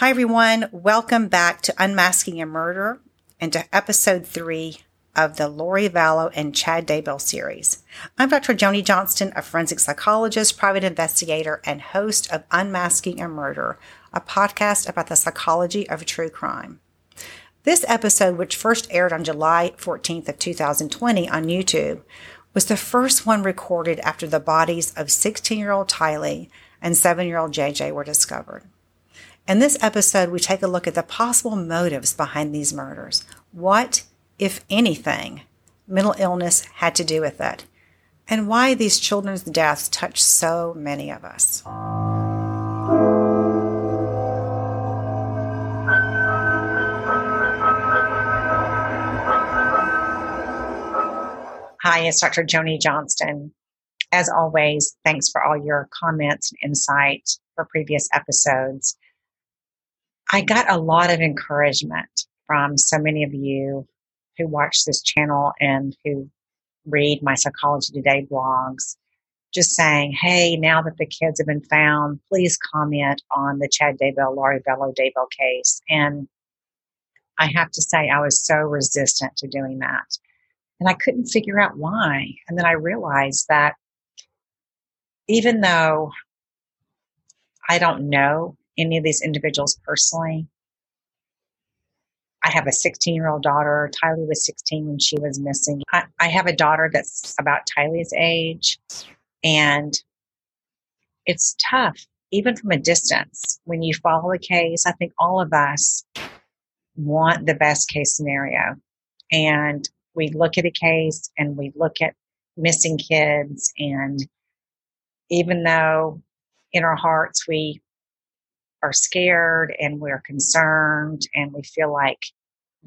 Hi, everyone. Welcome back to Unmasking a Murder and to episode three of the Lori Vallow and Chad Daybell series. I'm Dr. Joni Johnston, a forensic psychologist, private investigator, and host of Unmasking a Murder, a podcast about the psychology of true crime. This episode, which first aired on July 14th of 2020 on YouTube, was the first one recorded after the bodies of 16-year-old Tylee and 7-year-old JJ were discovered. In this episode, we take a look at the possible motives behind these murders. What, if anything, mental illness had to do with it, and why these children's deaths touch so many of us. Hi, it's Dr. Joni Johnston. As always, thanks for all your comments and insight for previous episodes. I got a lot of encouragement from so many of you who watch this channel and who read my Psychology Today blogs, just saying, hey, now that the kids have been found, please comment on the Chad Daybell, Lori Vallow Daybell case. And I have to say, I was so resistant to doing that. And I couldn't figure out why. And then I realized that even though I don't know any of these individuals personally. I have a 16 year old daughter. Tylee was 16 when she was missing. I, I have a daughter that's about Tylee's age, and it's tough, even from a distance. When you follow a case, I think all of us want the best case scenario. And we look at a case and we look at missing kids, and even though in our hearts we are scared and we're concerned and we feel like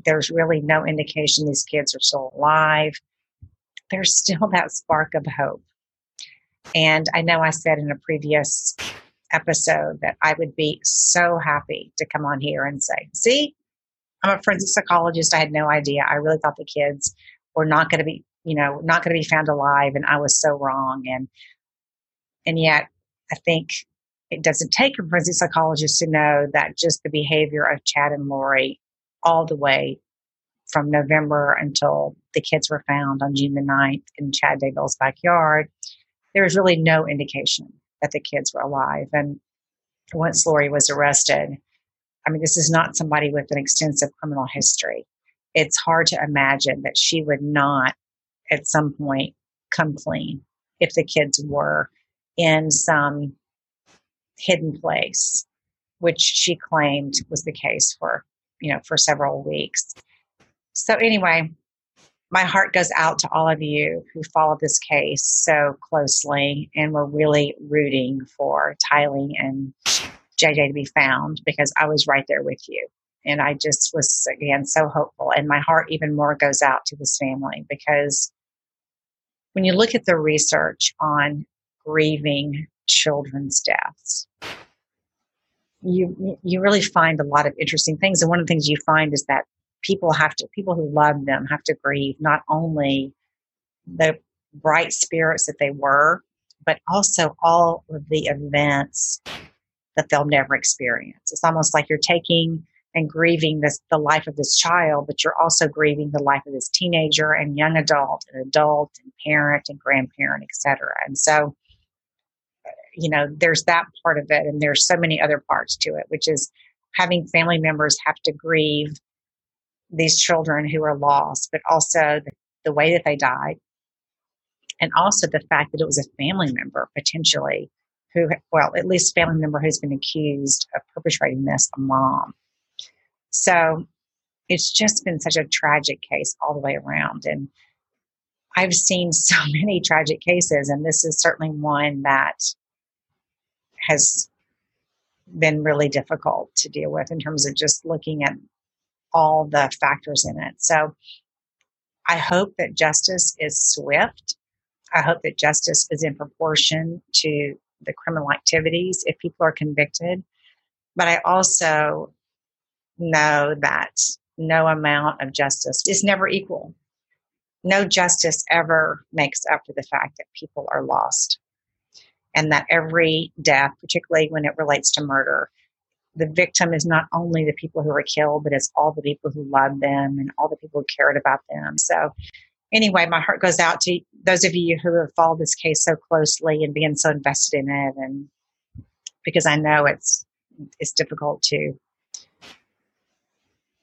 there's really no indication these kids are still alive, there's still that spark of hope. And I know I said in a previous episode that I would be so happy to come on here and say, see, I'm a forensic psychologist. I had no idea. I really thought the kids were not going to be, you know, not going to be found alive. And I was so wrong. And, and yet I think it doesn't take a forensic psychologist to know that just the behavior of Chad and Lori all the way from November until the kids were found on June the 9th in Chad Daybell's backyard, there was really no indication that the kids were alive. And once Lori was arrested, I mean, this is not somebody with an extensive criminal history. It's hard to imagine that she would not at some point come clean if the kids were in some hidden place, which she claimed was the case for, you know, for several weeks. So anyway, my heart goes out to all of you who followed this case so closely and were really rooting for Tylee and JJ to be found because I was right there with you. And I just was, again, so hopeful. And my heart even more goes out to this family because when you look at the research on grieving children's deaths. You you really find a lot of interesting things, and one of the things you find is that people have to people who love them have to grieve not only the bright spirits that they were, but also all of the events that they'll never experience. It's almost like you're taking and grieving this the life of this child, but you're also grieving the life of this teenager and young adult and adult and parent and grandparent, etc. And so you know, there's that part of it. And there's so many other parts to it, which is having family members have to grieve these children who are lost, but also the, way that they died. And also the fact that it was a family member potentially who, well, at least family member who's been accused of perpetrating this, a mom. So it's just been such a tragic case all the way around. And I've seen so many tragic cases, and this is certainly one that has been really difficult to deal with in terms of just looking at all the factors in it. So I hope that justice is swift. I hope that justice is in proportion to the criminal activities if people are convicted. But I also know that no amount of justice is never equal. No justice ever makes up for the fact that people are lost and that every death, particularly when it relates to murder, the victim is not only the people who are killed, but it's all the people who loved them and all the people who cared about them. So, anyway, my heart goes out to those of you who have followed this case so closely and being so invested in it, and because I know it's it's difficult to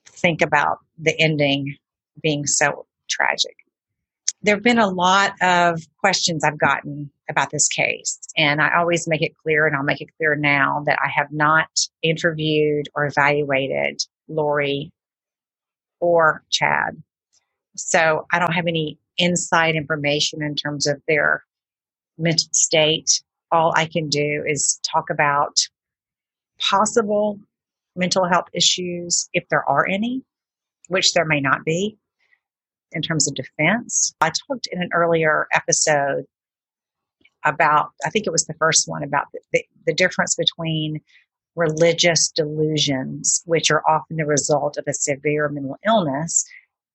think about the ending being so tragic. There have been a lot of questions I've gotten about this case, and I always make it clear, and I'll make it clear now that I have not interviewed or evaluated Lori or Chad. So I don't have any inside information in terms of their mental state. All I can do is talk about possible mental health issues, if there are any, which there may not be in terms of defense. I talked in an earlier episode about, I think it was the first one, about the, the, the difference between religious delusions, which are often the result of a severe mental illness,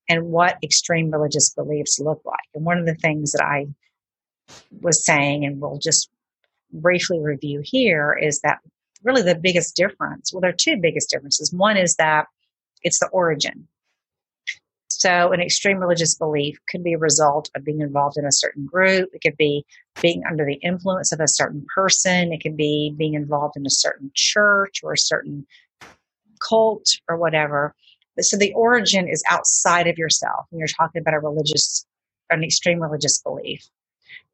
and what extreme religious beliefs look like. And one of the things that I was saying, and we'll just briefly review here, is that really the biggest difference. Well, there are two biggest differences. One is that it's the origin. So, an extreme religious belief could be a result of being involved in a certain group. It could be being under the influence of a certain person. It could be being involved in a certain church or a certain cult or whatever. So, the origin is outside of yourself when you're talking about a religious, an extreme religious belief.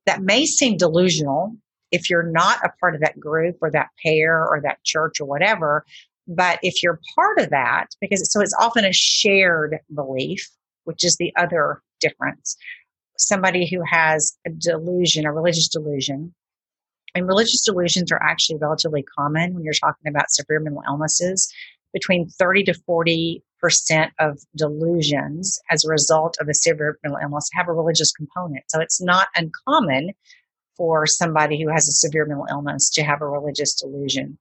That may seem delusional if you're not a part of that group or that pair or that church or whatever. But if you're part of that, because so it's often a shared belief, which is the other difference. Somebody who has a delusion, a religious delusion, and religious delusions are actually relatively common when you're talking about severe mental illnesses. Between 30 to 40 percent of delusions as a result of a severe mental illness have a religious component. So it's not uncommon for somebody who has a severe mental illness to have a religious delusion.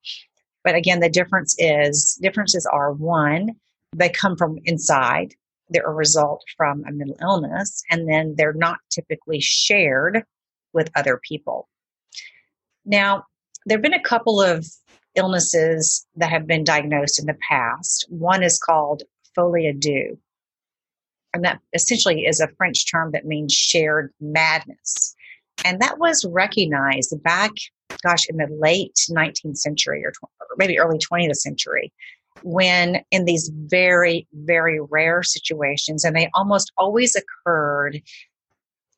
But again, the difference is differences are one, they come from inside. They're a result from a mental illness, and then they're not typically shared with other people. Now, there have been a couple of illnesses that have been diagnosed in the past. One is called folie à deux, and that essentially is a French term that means shared madness. And that was recognized back, gosh, in the late 19th century or, tw- or maybe early 20th century when in these very, very rare situations, and they almost always occurred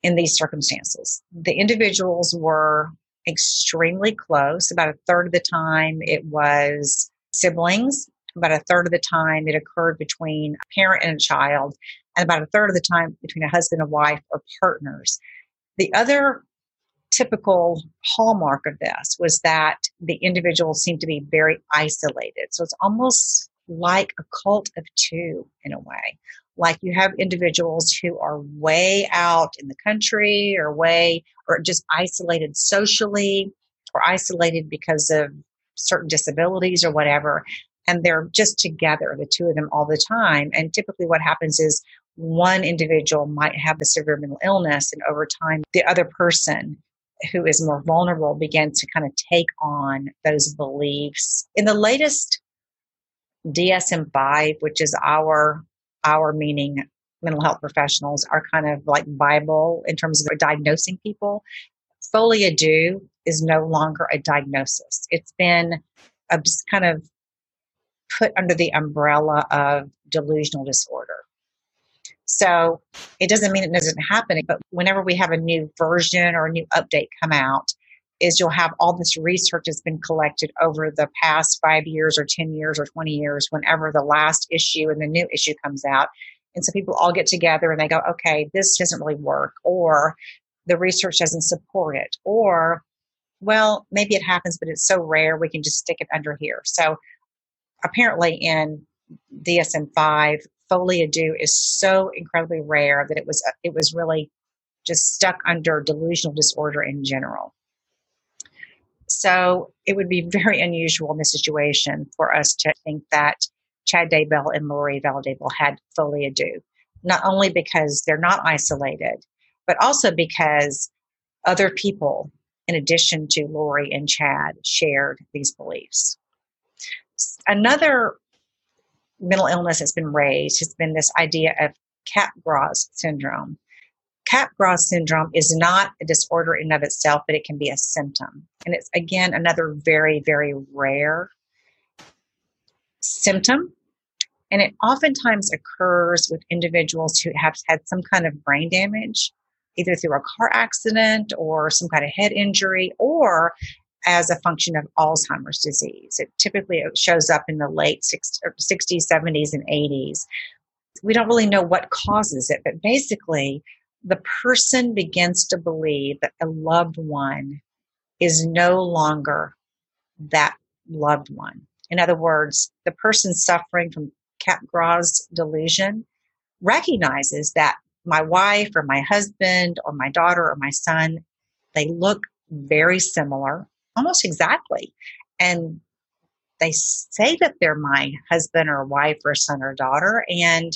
in these circumstances. The individuals were extremely close. About a third of the time, it was siblings. About a third of the time, it occurred between a parent and a child. And about a third of the time, between a husband and wife or partners. The other typical hallmark of this was that the individuals seemed to be very isolated. So it's almost like a cult of two in a way. Like you have individuals who are way out in the country or way or just isolated socially or isolated because of certain disabilities or whatever. And they're just together, the two of them all the time. And typically what happens is one individual might have a severe mental illness and over time the other person who is more vulnerable begin to kind of take on those beliefs. In the latest DSM 5, which is our, our meaning mental health professionals, are kind of like Bible in terms of diagnosing people. Folie à deux is no longer a diagnosis. It's been a, kind of put under the umbrella of delusional disorder. So it doesn't mean it doesn't happen, but whenever we have a new version or a new update come out, is you'll have all this research that's been collected over the past five years or 10 years or 20 years, whenever the last issue and the new issue comes out. And so people all get together and they go, okay, this doesn't really work, or the research doesn't support it, or, well, maybe it happens, but it's so rare, we can just stick it under here. So apparently in DSM 5, folie à deux is so incredibly rare that it was it was really just stuck under delusional disorder in general. So it would be very unusual in this situation for us to think that Chad Daybell and Lori Vallow Daybell had folie à deux, not only because they're not isolated, but also because other people, in addition to Lori and Chad, shared these beliefs. Another mental illness that's been raised has been this idea of Capgras syndrome. Capgras syndrome is not a disorder in of itself, but it can be a symptom. And it's again another very, very rare symptom. And it oftentimes occurs with individuals who have had some kind of brain damage, either through a car accident or some kind of head injury, or as a function of Alzheimer's disease. It typically shows up in the late 60s, 70s, and 80s. We don't really know what causes it, but basically, the person begins to believe that a loved one is no longer that loved one. In other words, the person suffering from Capgras delusion recognizes that my wife or my husband or my daughter or my son, they look very similar, almost exactly. And they say that they're my husband or wife or son or daughter and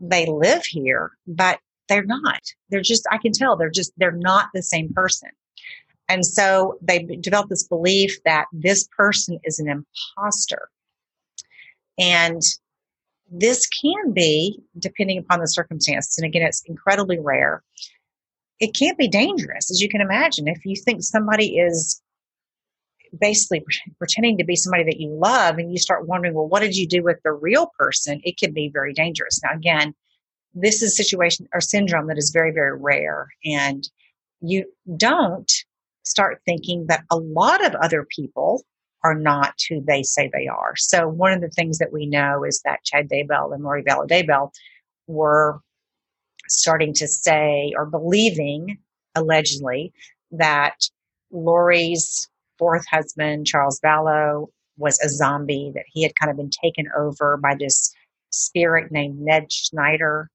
they live here, but they're not. They're just, I can tell they're just, they're not the same person. And so they developed this belief that this person is an imposter. And this can be, depending upon the circumstances, and again, it's incredibly rare, it can't be dangerous, as you can imagine. If you think somebody is basically pretending to be somebody that you love and you start wondering, well, what did you do with the real person? It can be very dangerous. Now, again, this is a situation or syndrome that is very, very rare. And you don't start thinking that a lot of other people are not who they say they are. So one of the things that we know is that Chad Daybell and Lori Vallow Daybell were starting to say or believing allegedly that Lori's fourth husband, Charles Vallow, was a zombie, that he had kind of been taken over by this spirit named Ned Schneider,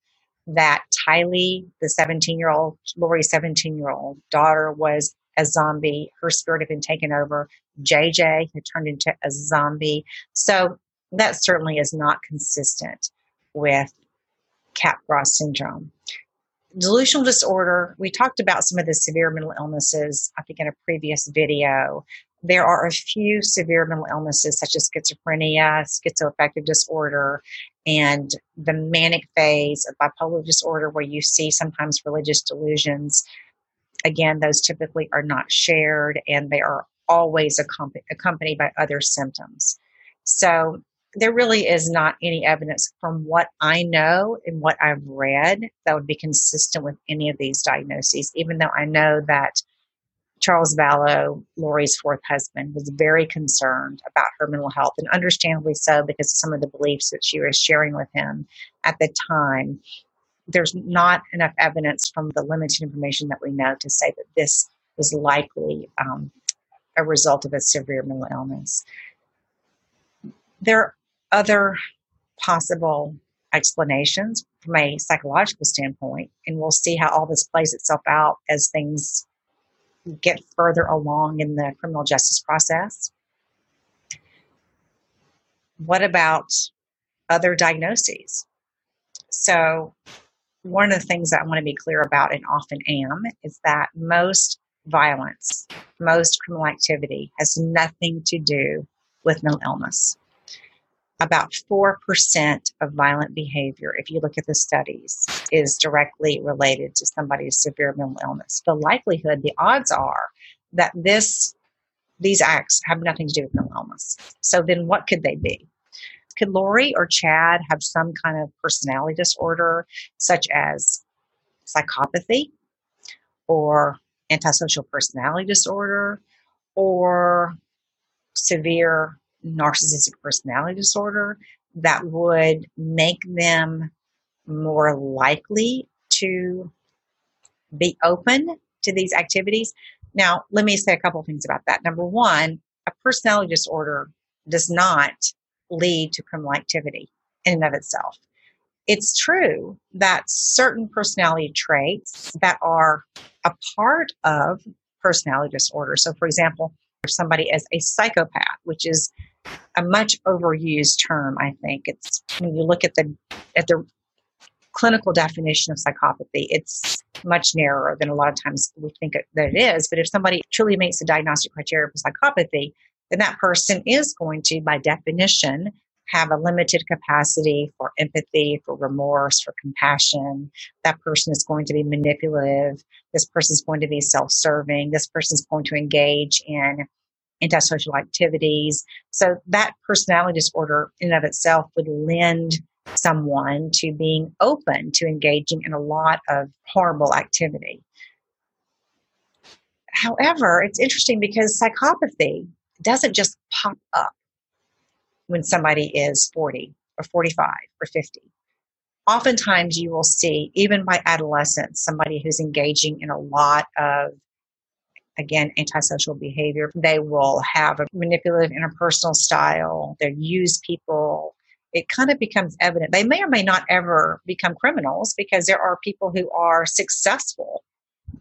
that Tylee, the 17 year old, Lori's 17 year old daughter, was a zombie. Her spirit had been taken over. JJ had turned into a zombie. So that certainly is not consistent with Capgras syndrome. Delusional disorder, we talked about some of the severe mental illnesses, I think, in a previous video. There are a few severe mental illnesses such as schizophrenia, schizoaffective disorder, and the manic phase of bipolar disorder, where you see sometimes religious delusions. Again, those typically are not shared and they are always accompanied by other symptoms. So there really is not any evidence from what I know and what I've read that would be consistent with any of these diagnoses, even though I know that Charles Vallow, Lori's fourth husband, was very concerned about her mental health, and understandably so because of some of the beliefs that she was sharing with him at the time. There's not enough evidence from the limited information that we know to say that this is likely um, a result of a severe mental illness. There other possible explanations from a psychological standpoint, and we'll see how all this plays itself out as things get further along in the criminal justice process. What about other diagnoses? So, one of the things that I want to be clear about and often am is that most violence, most criminal activity has nothing to do with mental illness. About 4% of violent behavior, if you look at the studies, is directly related to somebody's severe mental illness. The likelihood, the odds are that this these acts have nothing to do with mental illness. So then what could they be? Could Lori or Chad have some kind of personality disorder, such as psychopathy or antisocial personality disorder or severe narcissistic personality disorder that would make them more likely to be open to these activities. Now, let me say a couple things about that. Number one, a personality disorder does not lead to criminal activity in and of itself it's true that certain personality traits that are a part of personality disorder. So, for example, if somebody is a psychopath, which is a much overused term, I think it's when you look at the at the clinical definition of psychopathy, it's much narrower than a lot of times we think that it is. But if somebody truly meets the diagnostic criteria for psychopathy, then that person is going to, by definition, have a limited capacity for empathy, for remorse, for compassion. That person is going to be manipulative. This person is going to be self serving. This person is going to engage in antisocial activities. So that personality disorder in and of itself would lend someone to being open to engaging in a lot of horrible activity. However, it's interesting because psychopathy doesn't just pop up when somebody is 40 or 45 or 50. Oftentimes, you will see, even by adolescence, somebody who's engaging in a lot of, again, antisocial behavior. They will have a manipulative interpersonal style, they use people. It kind of becomes evident. They may or may not ever become criminals because there are people who are successful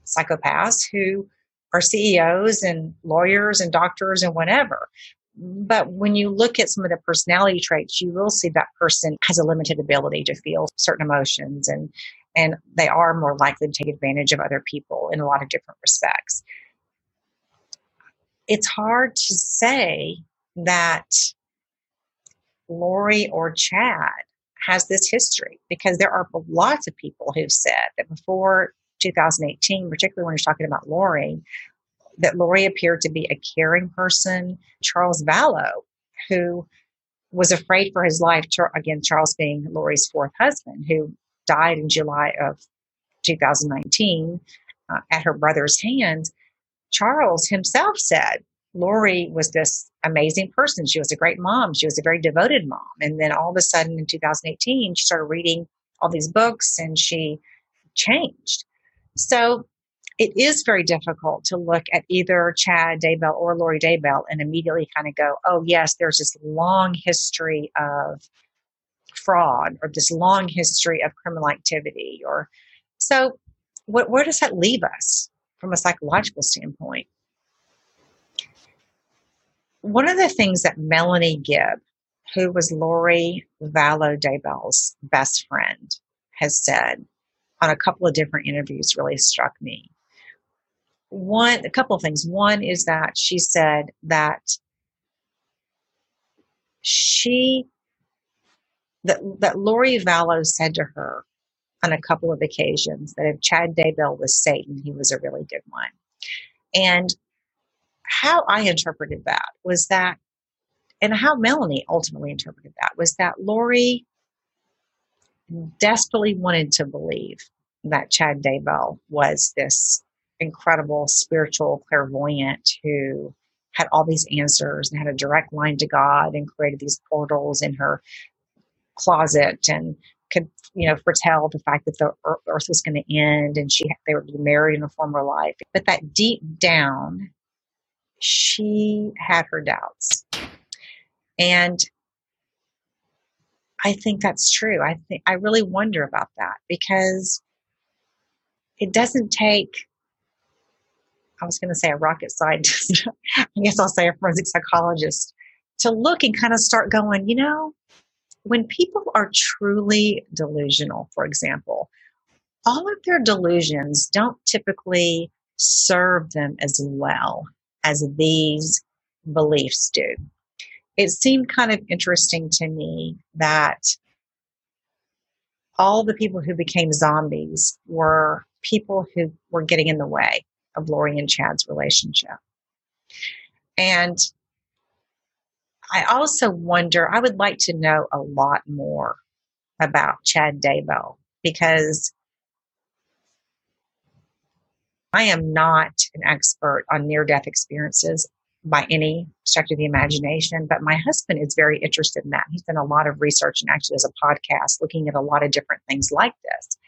psychopaths who are CEOs and lawyers and doctors and whatever. But when you look at some of the personality traits, you will see that person has a limited ability to feel certain emotions and and they are more likely to take advantage of other people in a lot of different respects. It's hard to say that Lori or Chad has this history because there are lots of people who've said that before 2018, particularly when you're talking about Lori, that Lori appeared to be a caring person. Charles Vallow, who was afraid for his life, again, Charles being Lori's fourth husband, who died in July of 2019 uh, at her brother's hands. Charles himself said Lori was this amazing person. She was a great mom. She was a very devoted mom. And then all of a sudden in 2018, she started reading all these books and she changed. So it is very difficult to look at either Chad Daybell or Lori Daybell and immediately kind of go, oh, yes, there's this long history of fraud or this long history of criminal activity. Or so, what, where does that leave us from a psychological standpoint? One of the things that Melanie Gibb, who was Lori Vallow Daybell's best friend, has said on a couple of different interviews really struck me one a couple of things one is that she said that she that that Lori Vallow said to her on a couple of occasions that if Chad Daybell was Satan, he was a really good one. And how I interpreted that was that, and how Melanie ultimately interpreted that was that Lori desperately wanted to believe that Chad Daybell was this incredible spiritual clairvoyant who had all these answers and had a direct line to God and created these portals in her closet and could you know foretell the fact that the earth was going to end and she they would be married in a former life but that deep down she had her doubts and i think that's true i think i really wonder about that because it doesn't take I was going to say a rocket scientist. I guess I'll say a forensic psychologist to look and kind of start going, you know, when people are truly delusional, for example, all of their delusions don't typically serve them as well as these beliefs do. It seemed kind of interesting to me that all the people who became zombies were people who were getting in the way of Lori and Chad's relationship. And I also wonder, I would like to know a lot more about Chad Daybell because I am not an expert on near death experiences by any stretch of the imagination, but my husband is very interested in that. He's done a lot of research and actually has a podcast looking at a lot of different things like this.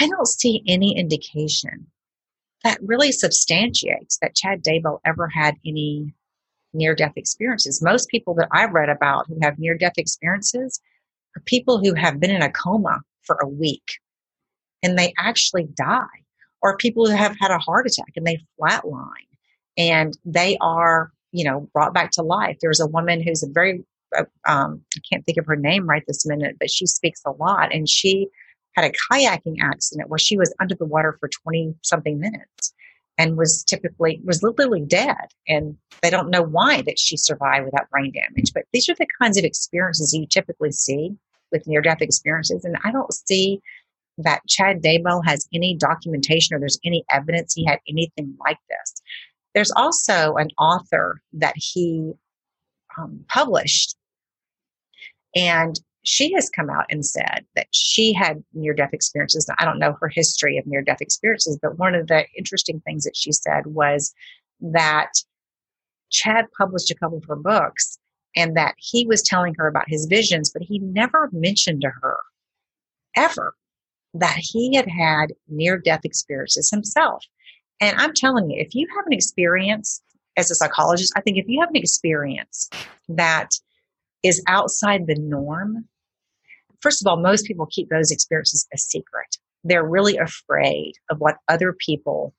I don't see any indication that really substantiates that Chad Daybell ever had any near death experiences. Most people that I've read about who have near death experiences are people who have been in a coma for a week and they actually die, or people who have had a heart attack and they flatline and they are, you know, brought back to life. There's a woman who's a very, uh, um, I can't think of her name right this minute, but she speaks a lot and she had a kayaking accident where she was under the water for 20 something minutes. And was typically was literally dead. And they don't know why that she survived without brain damage but these are the kinds of experiences you typically see with near death experiences. And i don't see that chad daybell has any documentation or there's any evidence he had anything like this. There's also an author that he um, published. And she has come out and said that she had near death experiences. I don't know her history of near death experiences, but one of the interesting things that she said was that Chad published a couple of her books and that he was telling her about his visions, but he never mentioned to her ever that he had had near death experiences himself. And I'm telling you, if you have an experience as a psychologist, I think if you have an experience that is outside the norm, first of all, most people keep those experiences a secret. They're really afraid of what other people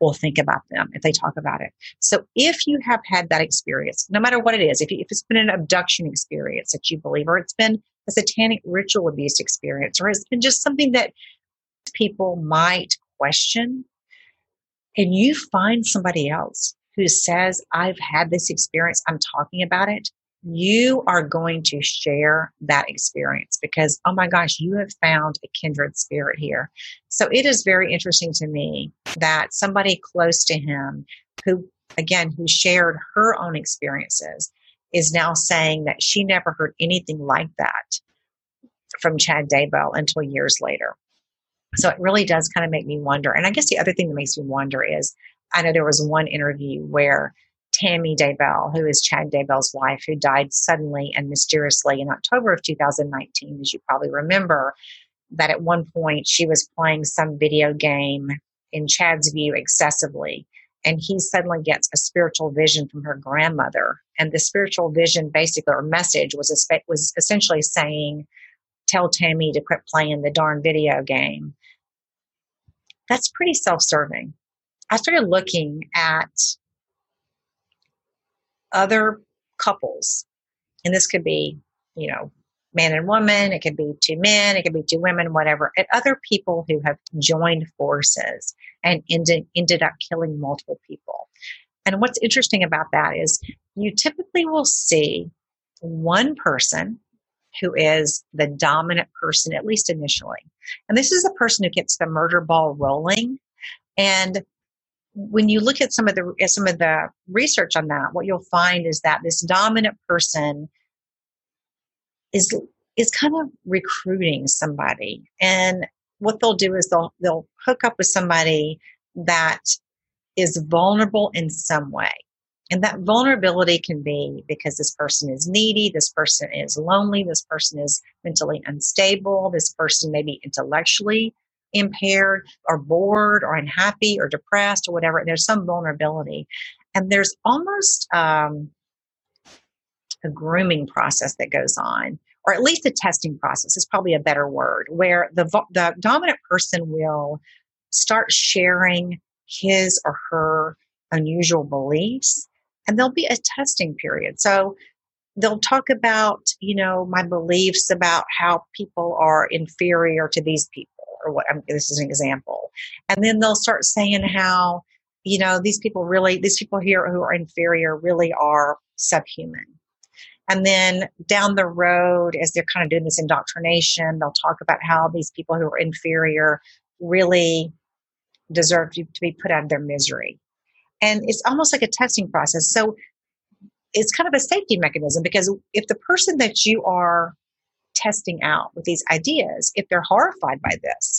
will think about them if they talk about it. So if you have had that experience, no matter what it is, if, you, if it's been an abduction experience that you believe, or it's been a satanic ritual abuse experience, or it's been just something that people might question, and you find somebody else who says, I've had this experience, I'm talking about it, you are going to share that experience because, oh my gosh, you have found a kindred spirit here. So it is very interesting to me that somebody close to him who, again, who shared her own experiences is now saying that she never heard anything like that from Chad Daybell until years later. So it really does kind of make me wonder. And I guess the other thing that makes me wonder is I know there was one interview where Tammy Daybell, who is Chad Daybell's wife, who died suddenly and mysteriously in October of 2019, as you probably remember, that at one point she was playing some video game in Chad's view excessively. And he suddenly gets a spiritual vision from her grandmother. And the spiritual vision, basically, or message was, was essentially saying, Tell Tammy to quit playing the darn video game. That's pretty self serving. I started looking at other couples, and this could be, you know, man and woman, it could be two men, it could be two women, whatever, other people who have joined forces and ended, ended up killing multiple people. And what's interesting about that is you typically will see one person who is the dominant person, at least initially. And this is the person who gets the murder ball rolling. And when you look at some of the some of the research on that, what you'll find is that this dominant person is is kind of recruiting somebody, and what they'll do is they'll they'll hook up with somebody that is vulnerable in some way. And that vulnerability can be because this person is needy, this person is lonely, this person is mentally unstable, this person may be intellectually impaired or bored or unhappy or depressed or whatever. And there's some vulnerability. And there's almost um, a grooming process that goes on, or at least a testing process is probably a better word, where the, the dominant person will start sharing his or her unusual beliefs and there'll be a testing period. So they'll talk about, you know, my beliefs about how people are inferior to these people or what I'm, this is an example. And then they'll start saying how, you know, these people really, these people here who are inferior really are subhuman. And then down the road, as they're kind of doing this indoctrination, they'll talk about how these people who are inferior really deserve to, to be put out of their misery. And it's almost like a testing process. So it's kind of a safety mechanism because if the person that you are testing out with these ideas if they're horrified by this.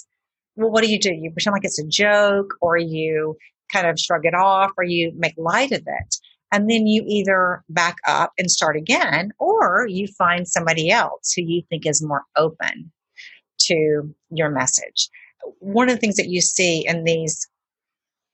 Well, what do you do? You pretend like it's a joke or you kind of shrug it off or you make light of it. And then you either back up and start again or you find somebody else who you think is more open to your message. One of the things that you see in these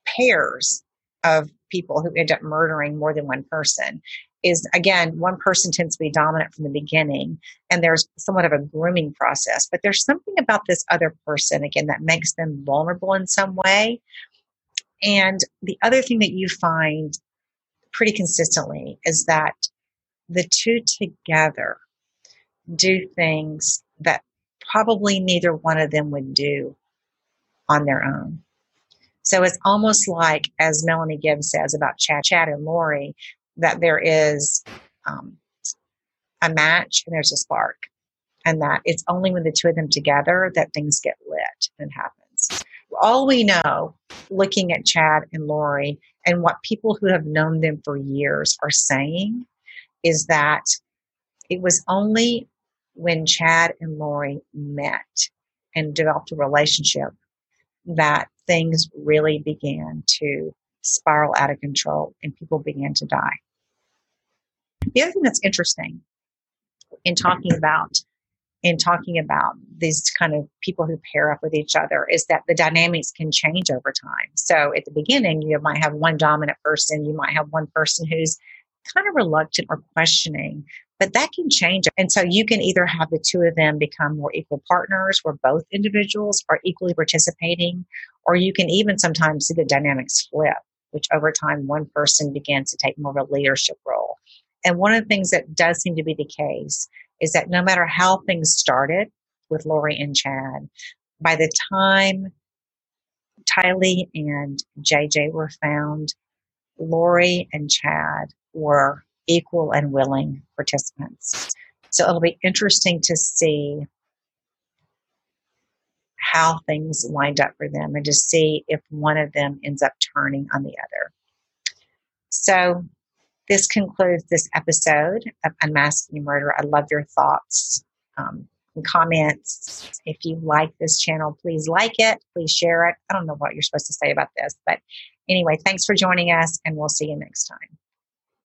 pairs of people who end up murdering more than one person is again, one person tends to be dominant from the beginning, and there's somewhat of a grooming process. But there's something about this other person, again, that makes them vulnerable in some way. And the other thing that you find pretty consistently is that the two together do things that probably neither one of them would do on their own. So it's almost like, as Melanie Gibbs says about Chad, Chad and Lori, that there is um, a match and there's a spark. And that it's only when the two of them together that things get lit and happens. All we know, looking at Chad and Lori and what people who have known them for years are saying, is that it was only when Chad and Lori met and developed a relationship that things really began to spiral out of control and people began to die. The other thing that's interesting in talking about in talking about these kind of people who pair up with each other is that the dynamics can change over time. So at the beginning, you might have one dominant person, you might have one person who's kind of reluctant or questioning, but that can change. And so you can either have the two of them become more equal partners where both individuals are equally participating, or you can even sometimes see the dynamics flip, which over time one person begins to take more of a leadership role. And one of the things that does seem to be the case is that no matter how things started with Lori and Chad, by the time Tylee and JJ were found, Lori and Chad were equal and willing participants. So it'll be interesting to see how things lined up for them and to see if one of them ends up turning on the other. So this concludes this episode of Unmasking Murder. I love your thoughts um, and comments. If you like this channel, please like it. Please share it. I don't know what you're supposed to say about this, but anyway, thanks for joining us, and we'll see you next time.